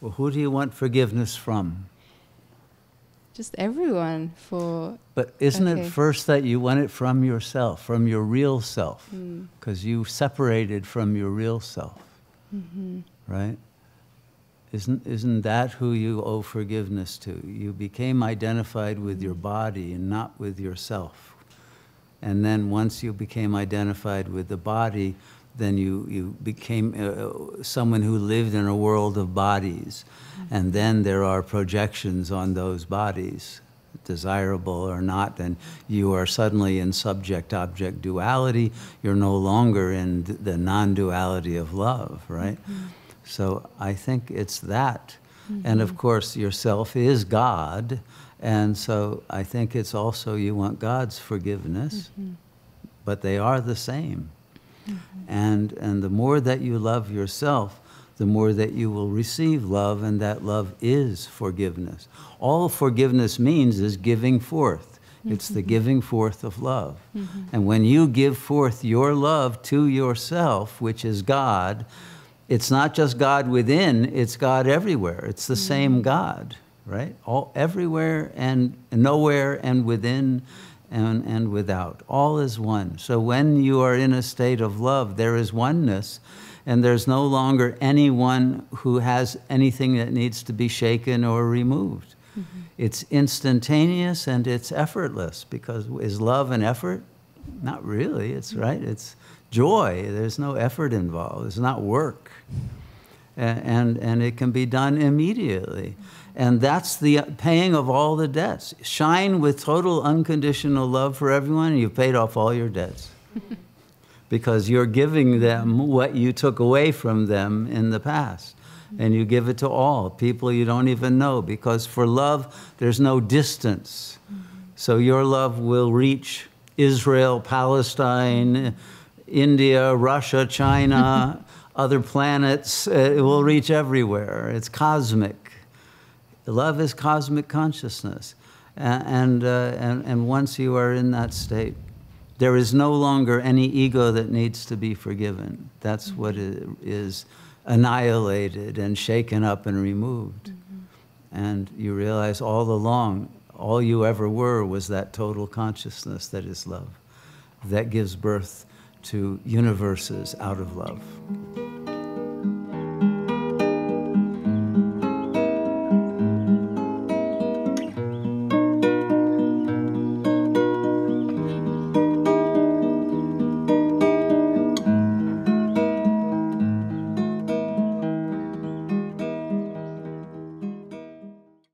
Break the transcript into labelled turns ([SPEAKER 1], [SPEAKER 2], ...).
[SPEAKER 1] Well, who do you want forgiveness from?
[SPEAKER 2] Just everyone for.
[SPEAKER 1] But isn't
[SPEAKER 2] Okay.
[SPEAKER 1] it first that you want it from yourself, from your real self? Mm. Because you separated from your real self, mm-hmm. right? Isn't, isn't that who you owe forgiveness to? You became identified with your mm. body and not with yourself. And then once you became identified with the body, then you, you became uh, someone who lived in a world of bodies. And then there are projections on those bodies, desirable or not, and you are suddenly in subject object duality. You're no longer in the non duality of love, right? Mm-hmm. So I think it's that. Mm-hmm. And of course, yourself is God. And so I think it's also you want God's forgiveness, mm-hmm. but they are the same. And, and the more that you love yourself, the more that you will receive love, and that love is forgiveness. All forgiveness means is giving forth. It's the mm-hmm. giving forth of love. Mm-hmm. And when you give forth your love to yourself, which is God, it's not just God within, it's God everywhere. It's the same mm-hmm. God, right? All everywhere and nowhere and within and, and without. All is one. So when you are in a state of love, there is oneness, and there's no longer anyone who has anything that needs to be shaken or removed. Mm-hmm. It's instantaneous and it's effortless because is love an effort? Not really, it's mm-hmm. right. It's joy. There's no effort involved, it's not work. And, and it can be done immediately. And that's the paying of all the debts. Shine with total unconditional love for everyone, and you've paid off all your debts. because you're giving them what you took away from them in the past. And you give it to all, people you don't even know, because for love, there's no distance. So your love will reach Israel, Palestine, India, Russia, China, other planets. Uh, It will reach everywhere. It's cosmic. Love is cosmic consciousness. And, uh, and, and once you are in that state, there is no longer any ego that needs to be forgiven. That's what i- is annihilated and shaken up and removed. And you realize all along, all you ever were was that total consciousness that is love, that gives birth to universes out of love.